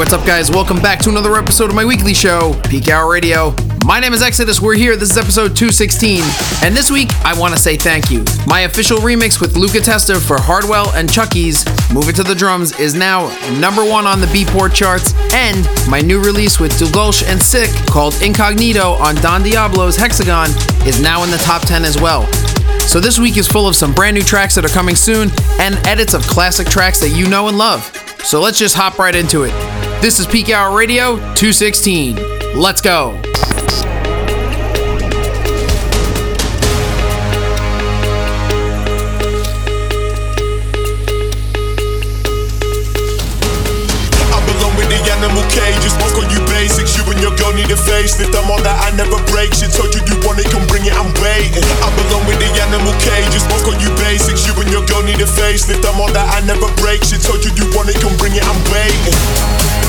what's up, guys? Welcome back to another episode of my weekly show, Peak Hour Radio. My name is Exodus. We're here. This is episode 216. And this week, I want to say thank you. My official remix with Luca Testa for Hardwell and Chuckie's Move It to the Drums is now number one on the Beatport charts. And my new release with Dugulch and Sick called Incognito on Don Diablo's Hexagon is now in the top 10 as well. So this week is full of some brand new tracks that are coming soon and edits of classic tracks that you know and love. So let's just hop right into it. This is Peak Hour Radio 216. Let's go. That I never break. Told you you want it, come bring it. I'm waiting. I belong with the animal cages. You basics. You and your girl need that I never break. Told you you want it, come bring it. I'm waiting.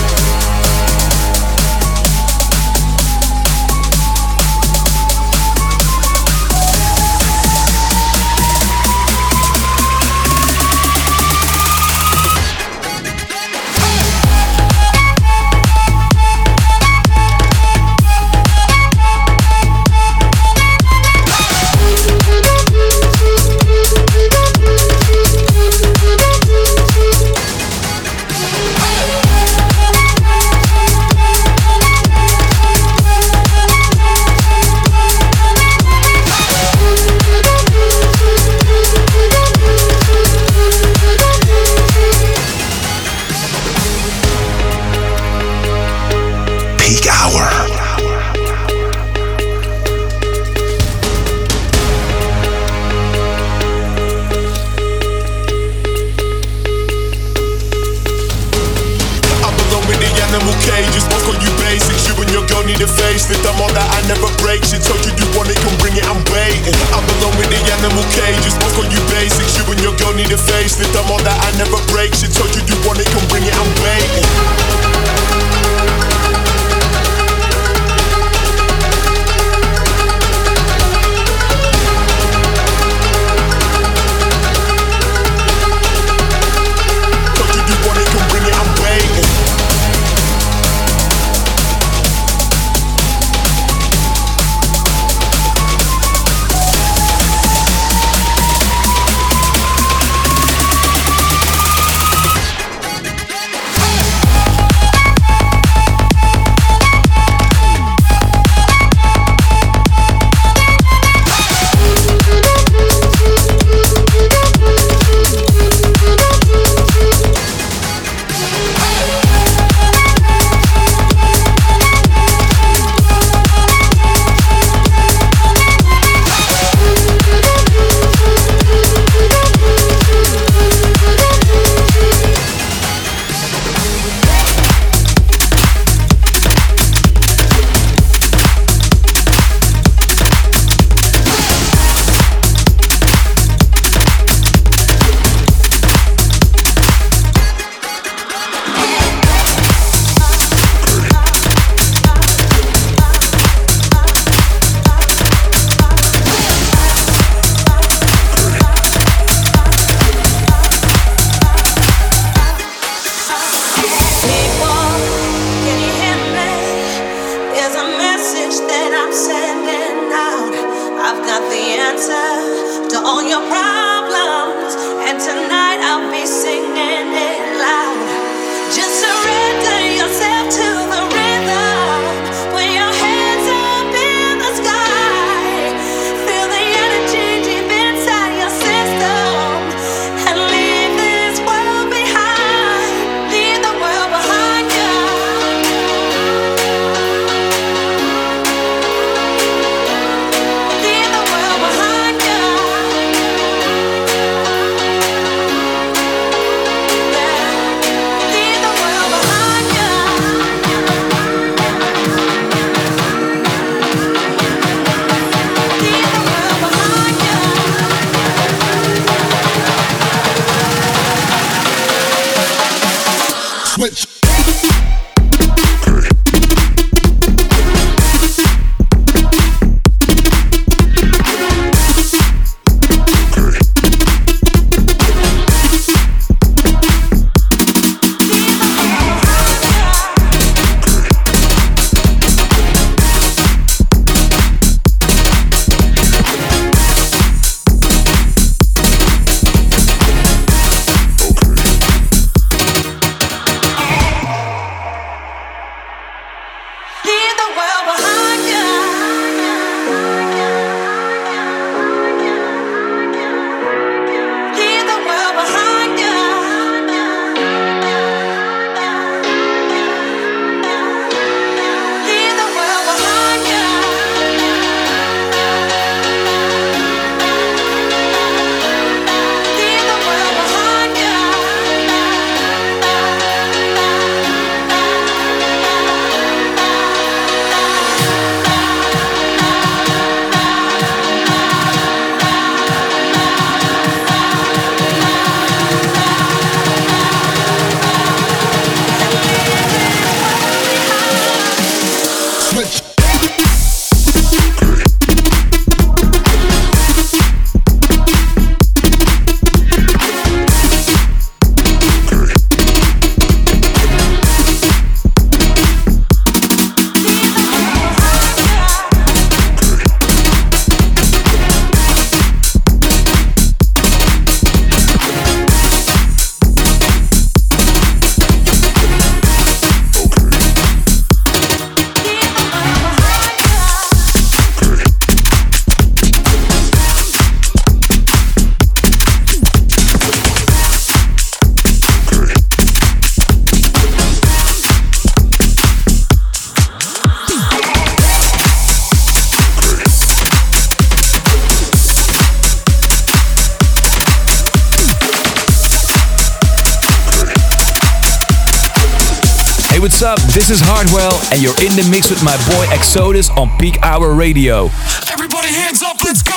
This is Hardwell, and you're in the mix with my boy Exodus on Peak Hour Radio. Everybody, hands up, let's go!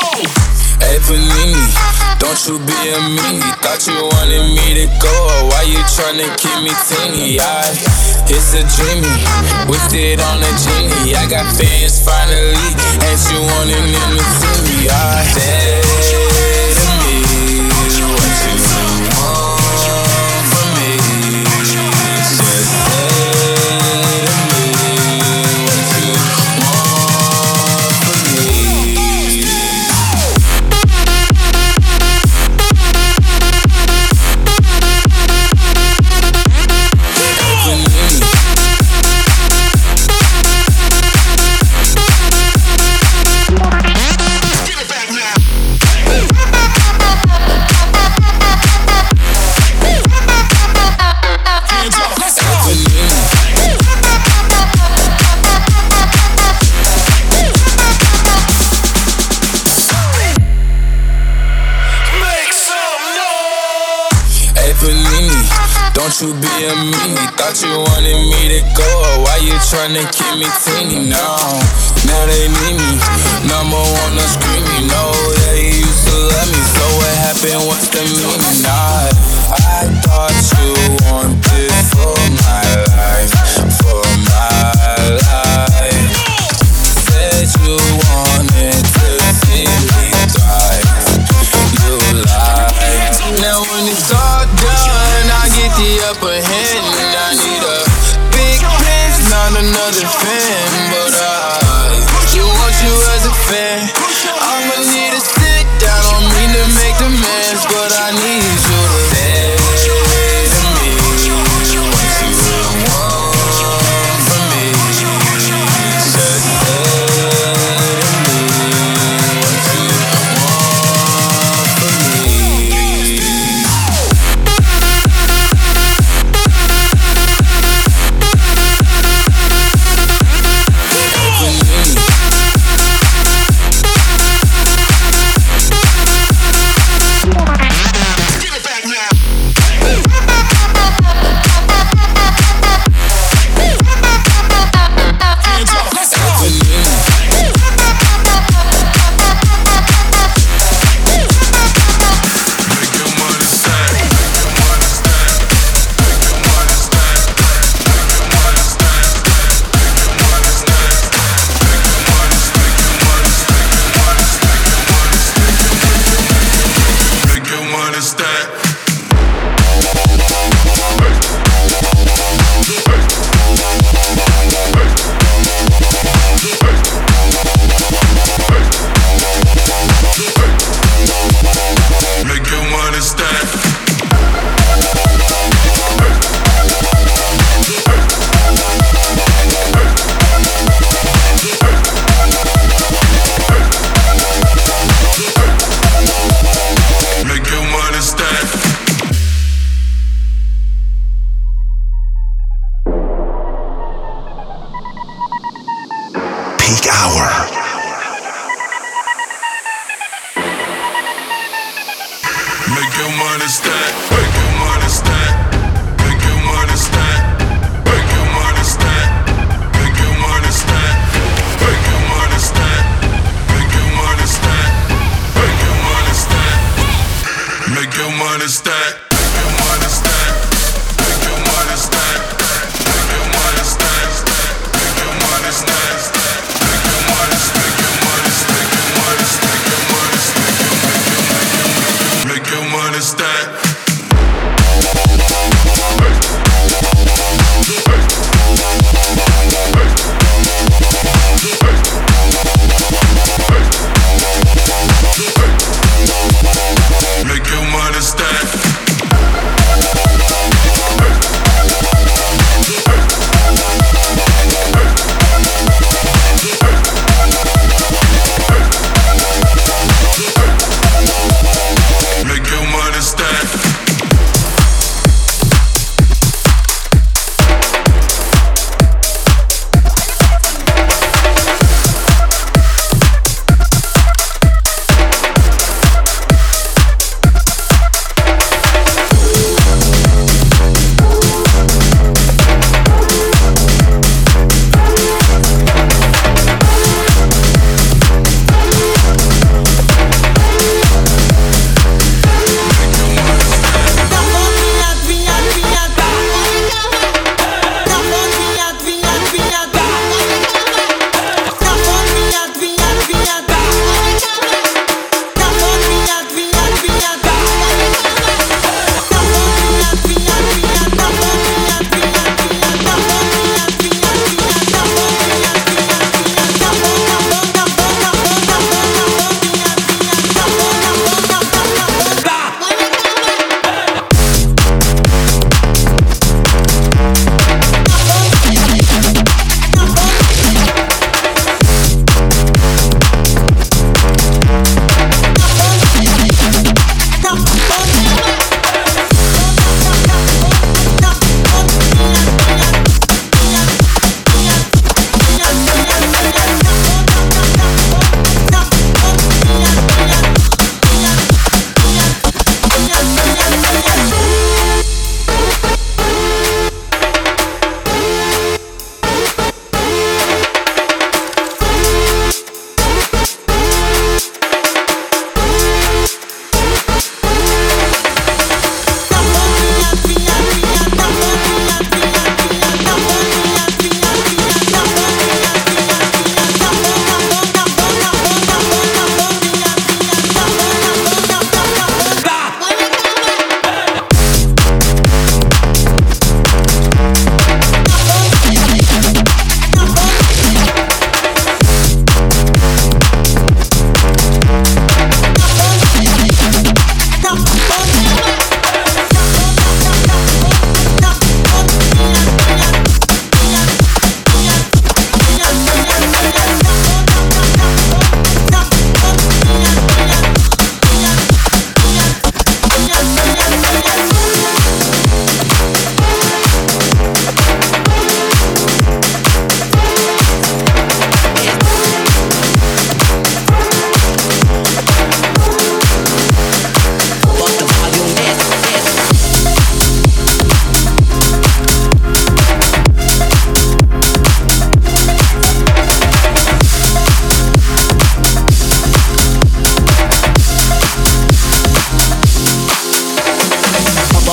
Hey, Panini, don't you be a meanie. Thought you wanted me to go, why you tryna keep me teeny? I, it's a dreamy, whipped it on a genie. I got fans finally, and you wanted them to see me. I, yeah. They keep me teeny, no.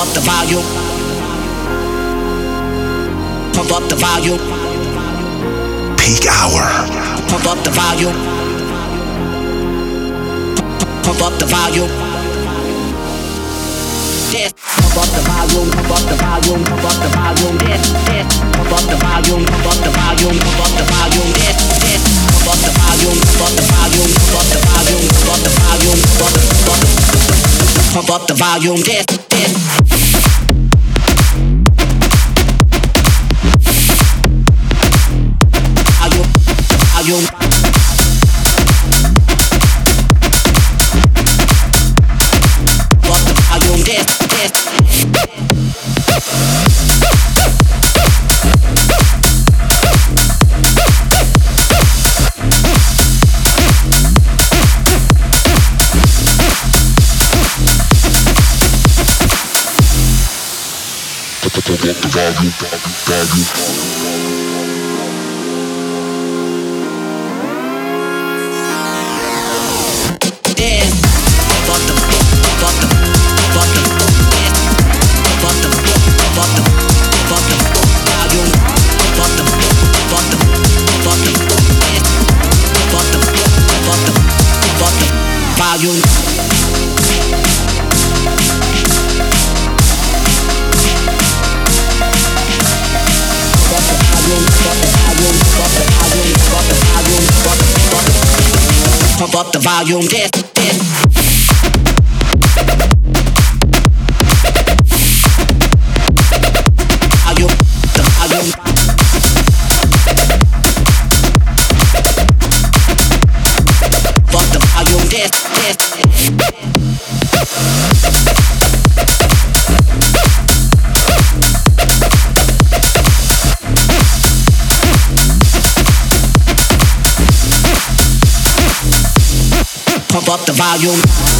up the volume. Pump up the volume. Peak hour. Pump up the volume. Pump up the volume. Pump up the volume, pump up the volume, pump up the volume. Pump up the volume, pump up the volume, pump up the volume. Pump up the volume, pump up the volume, pump up the volume, pump up the volume, pump up the, pump. Pump up the volume, dip, dip. Volume, volume. Pode, pode, pode, pode. volume down. the volume.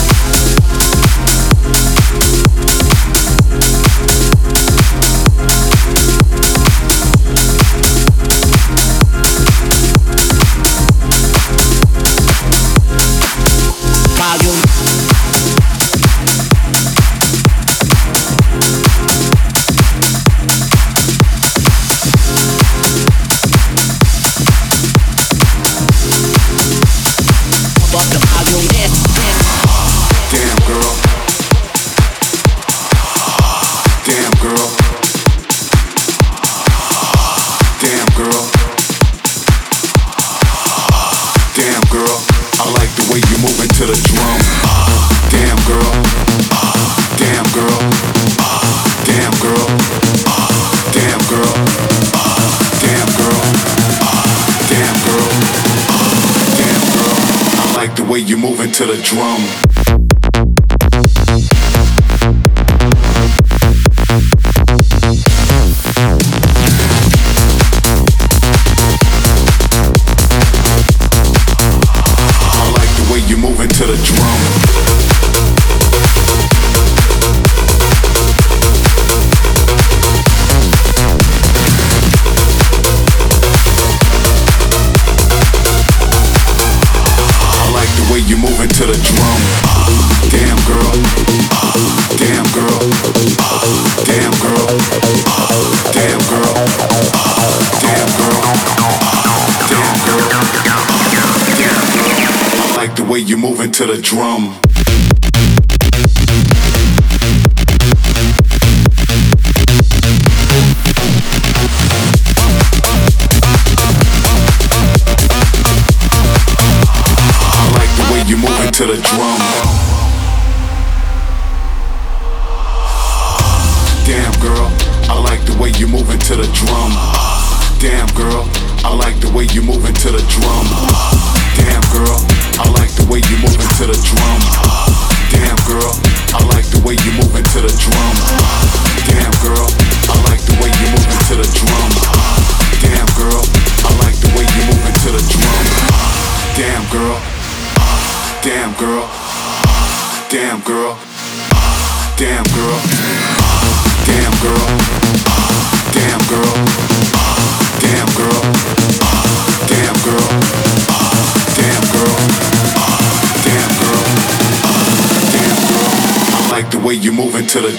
moving to the drum.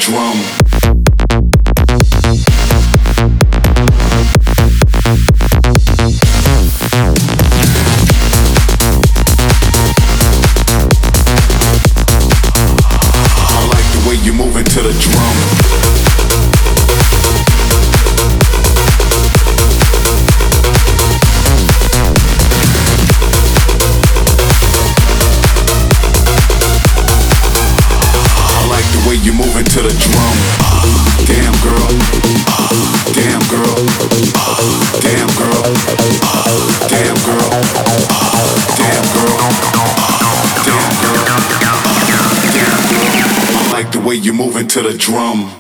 drum. the way you're moving to the drum.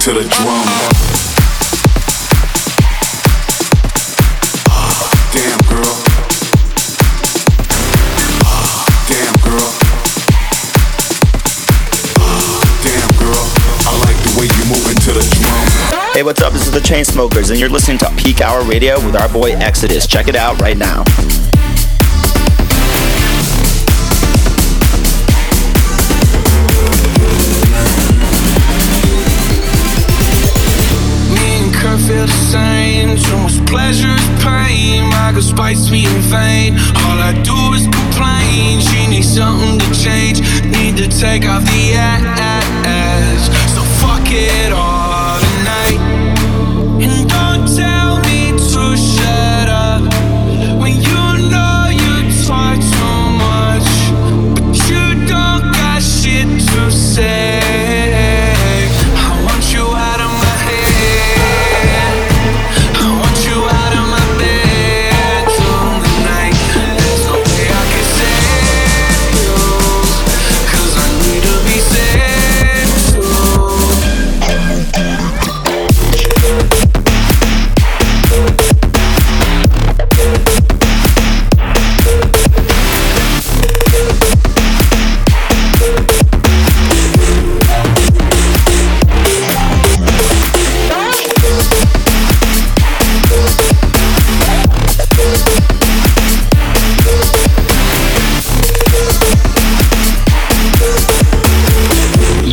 to the drum. Chainsmokers, and you're listening to Peak Hour Radio with our boy Exodus. Check it out right now. Me and Kurt feel the same. Too much pleasure is pain. I go spice me in vain. All I do is complain. She needs something to change. Need to take off the ass. So fuck it all tonight.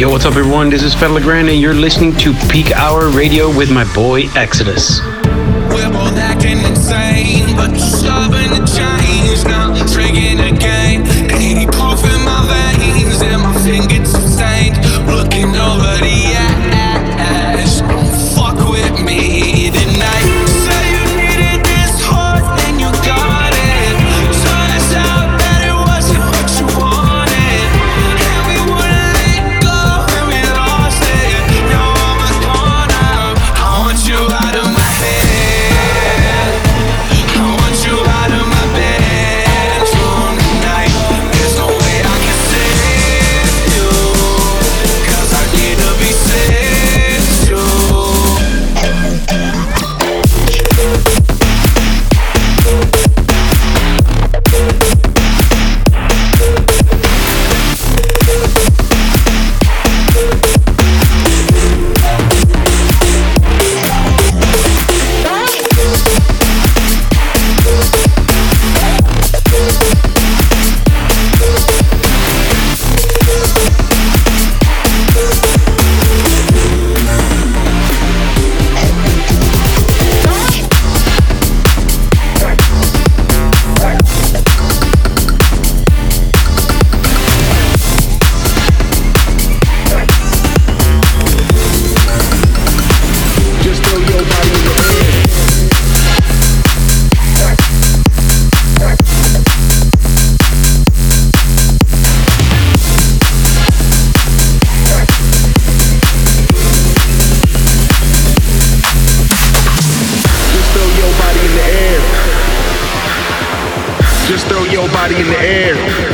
Yo, what's up, everyone? This is Fed and you're listening to Peak Hour Radio with my boy Exodus. We're both acting insane, but you're stubborn to change now. body in the air.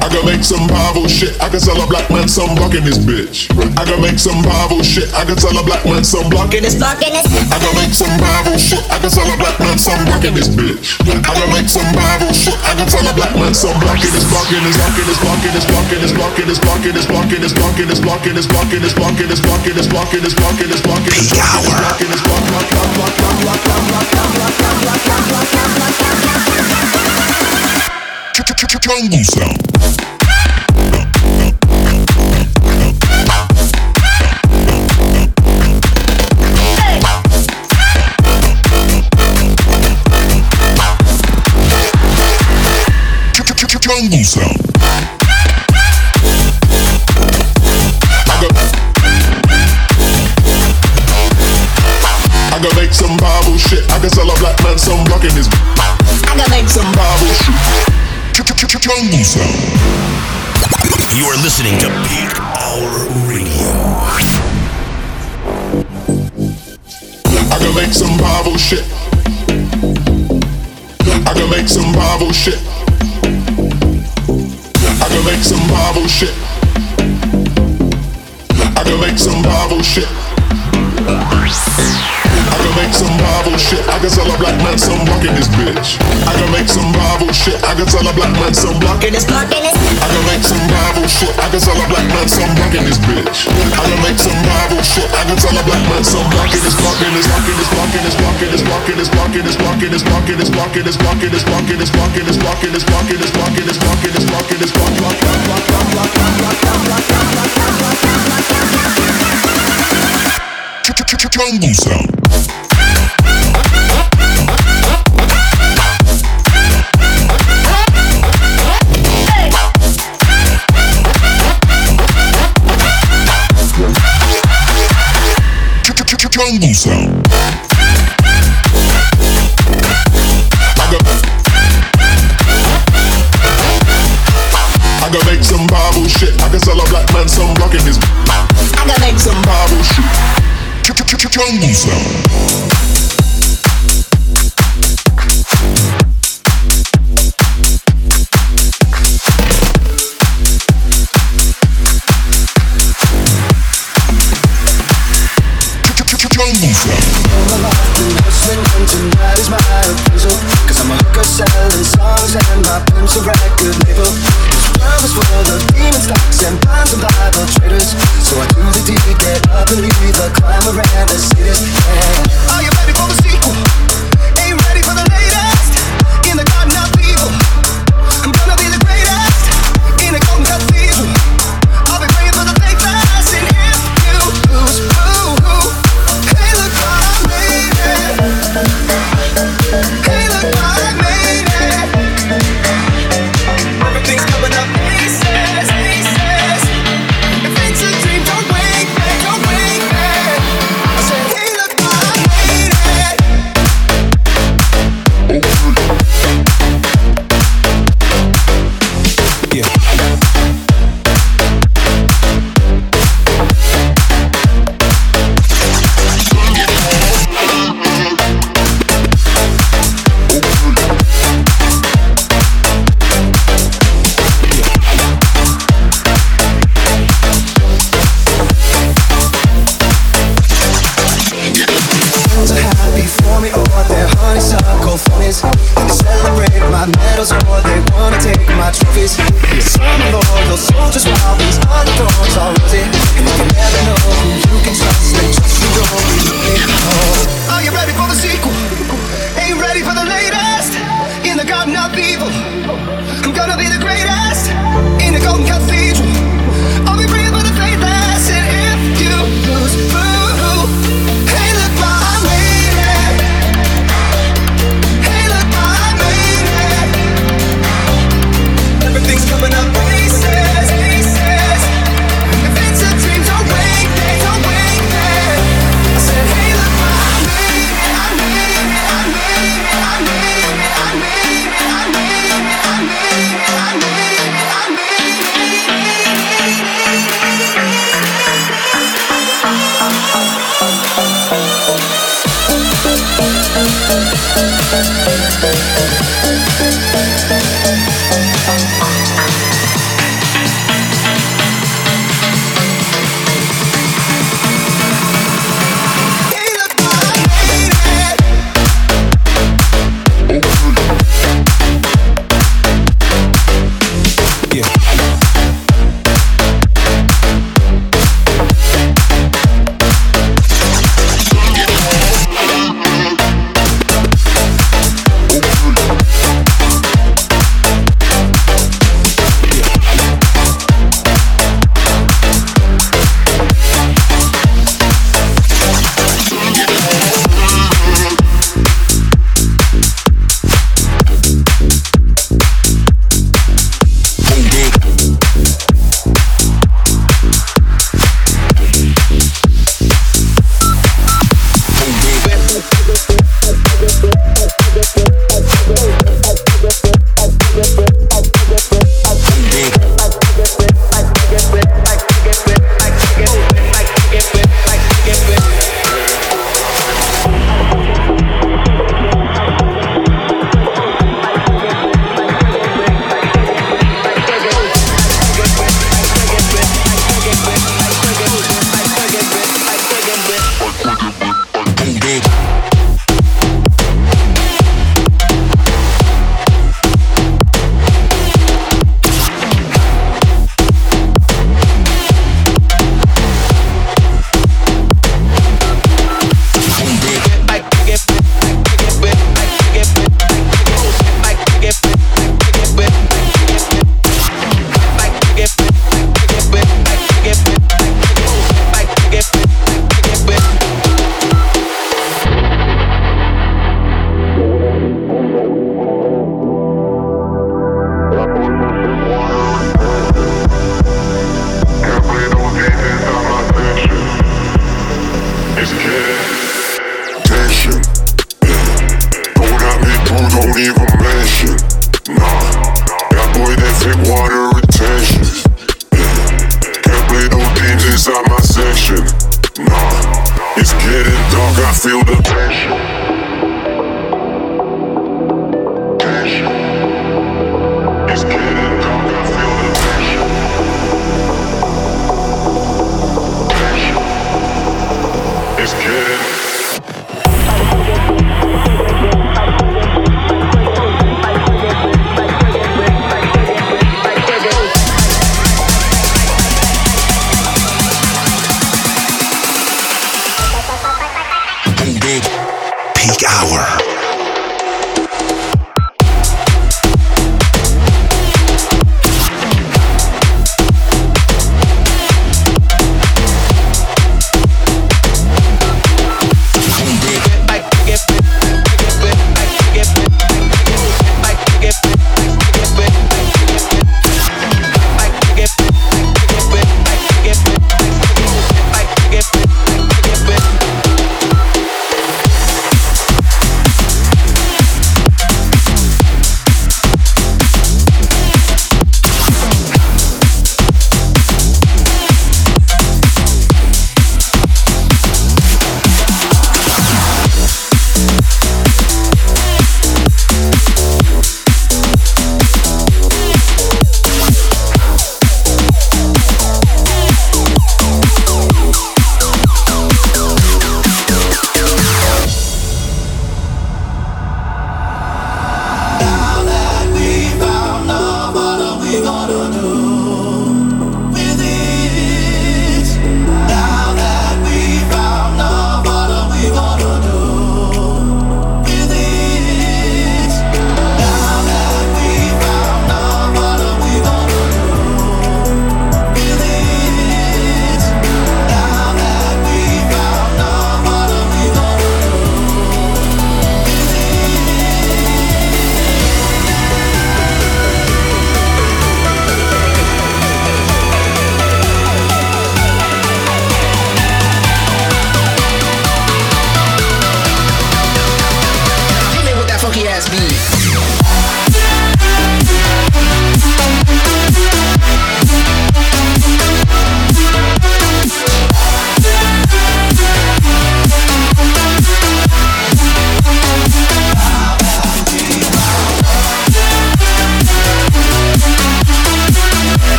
I can make some Bible shit. I can sell a black man some block in this bitch. I can make some Bible shit. I can sell a black man some block in this. I can make some Bible shit. I can sell a black man some block in this bitch. I can make some Bible shit. I can sell a black man some block in this block in this block in this block in this block in this block in this block in this block in this block in this block in this block in this block in this block in this block in this block in this block in this block in this block block block block block block block block block block block block Jungle sound. Jungle sound. I can make some Bible shit. I can sell a black man some block in his. I can make some Bible shit. You are listening to Peak Hour Radio. I can make some Bible shit. I can make some Bible shit. I can make some Bible shit. I can make some Bible shit. Make some Bible shit. I can sell a black man some block in this bitch. I can make some Bible shit. I can sell a black man some block in this block in this. I can make some Bible shit. I can sell a black man some block in this bitch. I can make some Bible shit. I can sell a black man some block in this block in this block in this block in this block in this block in this block in this block in this block in this block in this block in this block in this block in this block in this block in this block in this block in this block in this block block block block block block block block block Jungle sound. Jungle sound. I can make some Bible shit. I can sell a black man some block in his. I can make some Bible shit. Jungle sound.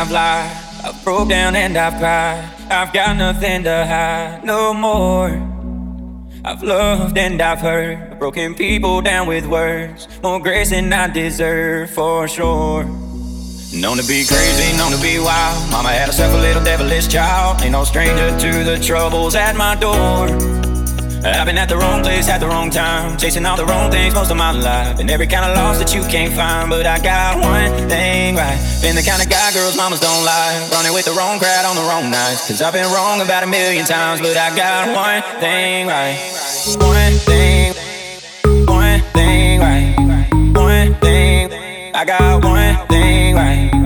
I've lied. I've broke down and I've cried. I've got nothing to hide no more. I've loved and I've hurt. Broken people down with words. More grace than I deserve for sure. Known to be crazy, known to be wild. Mama had herself a little devilish child. Ain't no stranger to the troubles at my door. Uh, I've been at the wrong place at the wrong time, chasing all the wrong things most of my life, and every kind of loss that you can't find. But I got one thing right. Been the kind of guy girls mamas don't like, running with the wrong crowd on the wrong nights. Cause I've been wrong about a million times, but I got one thing right. One thing, one thing right. One thing, I got one thing right.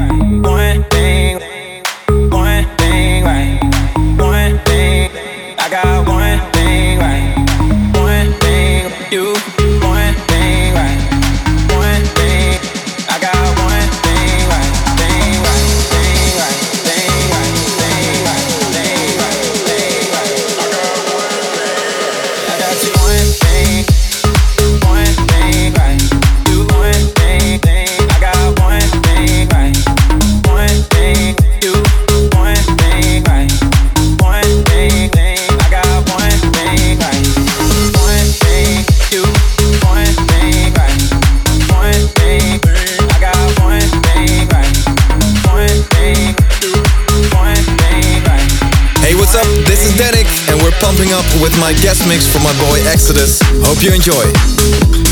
pumping up with my guest mix for my boy Exodus. Hope you enjoy.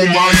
Peak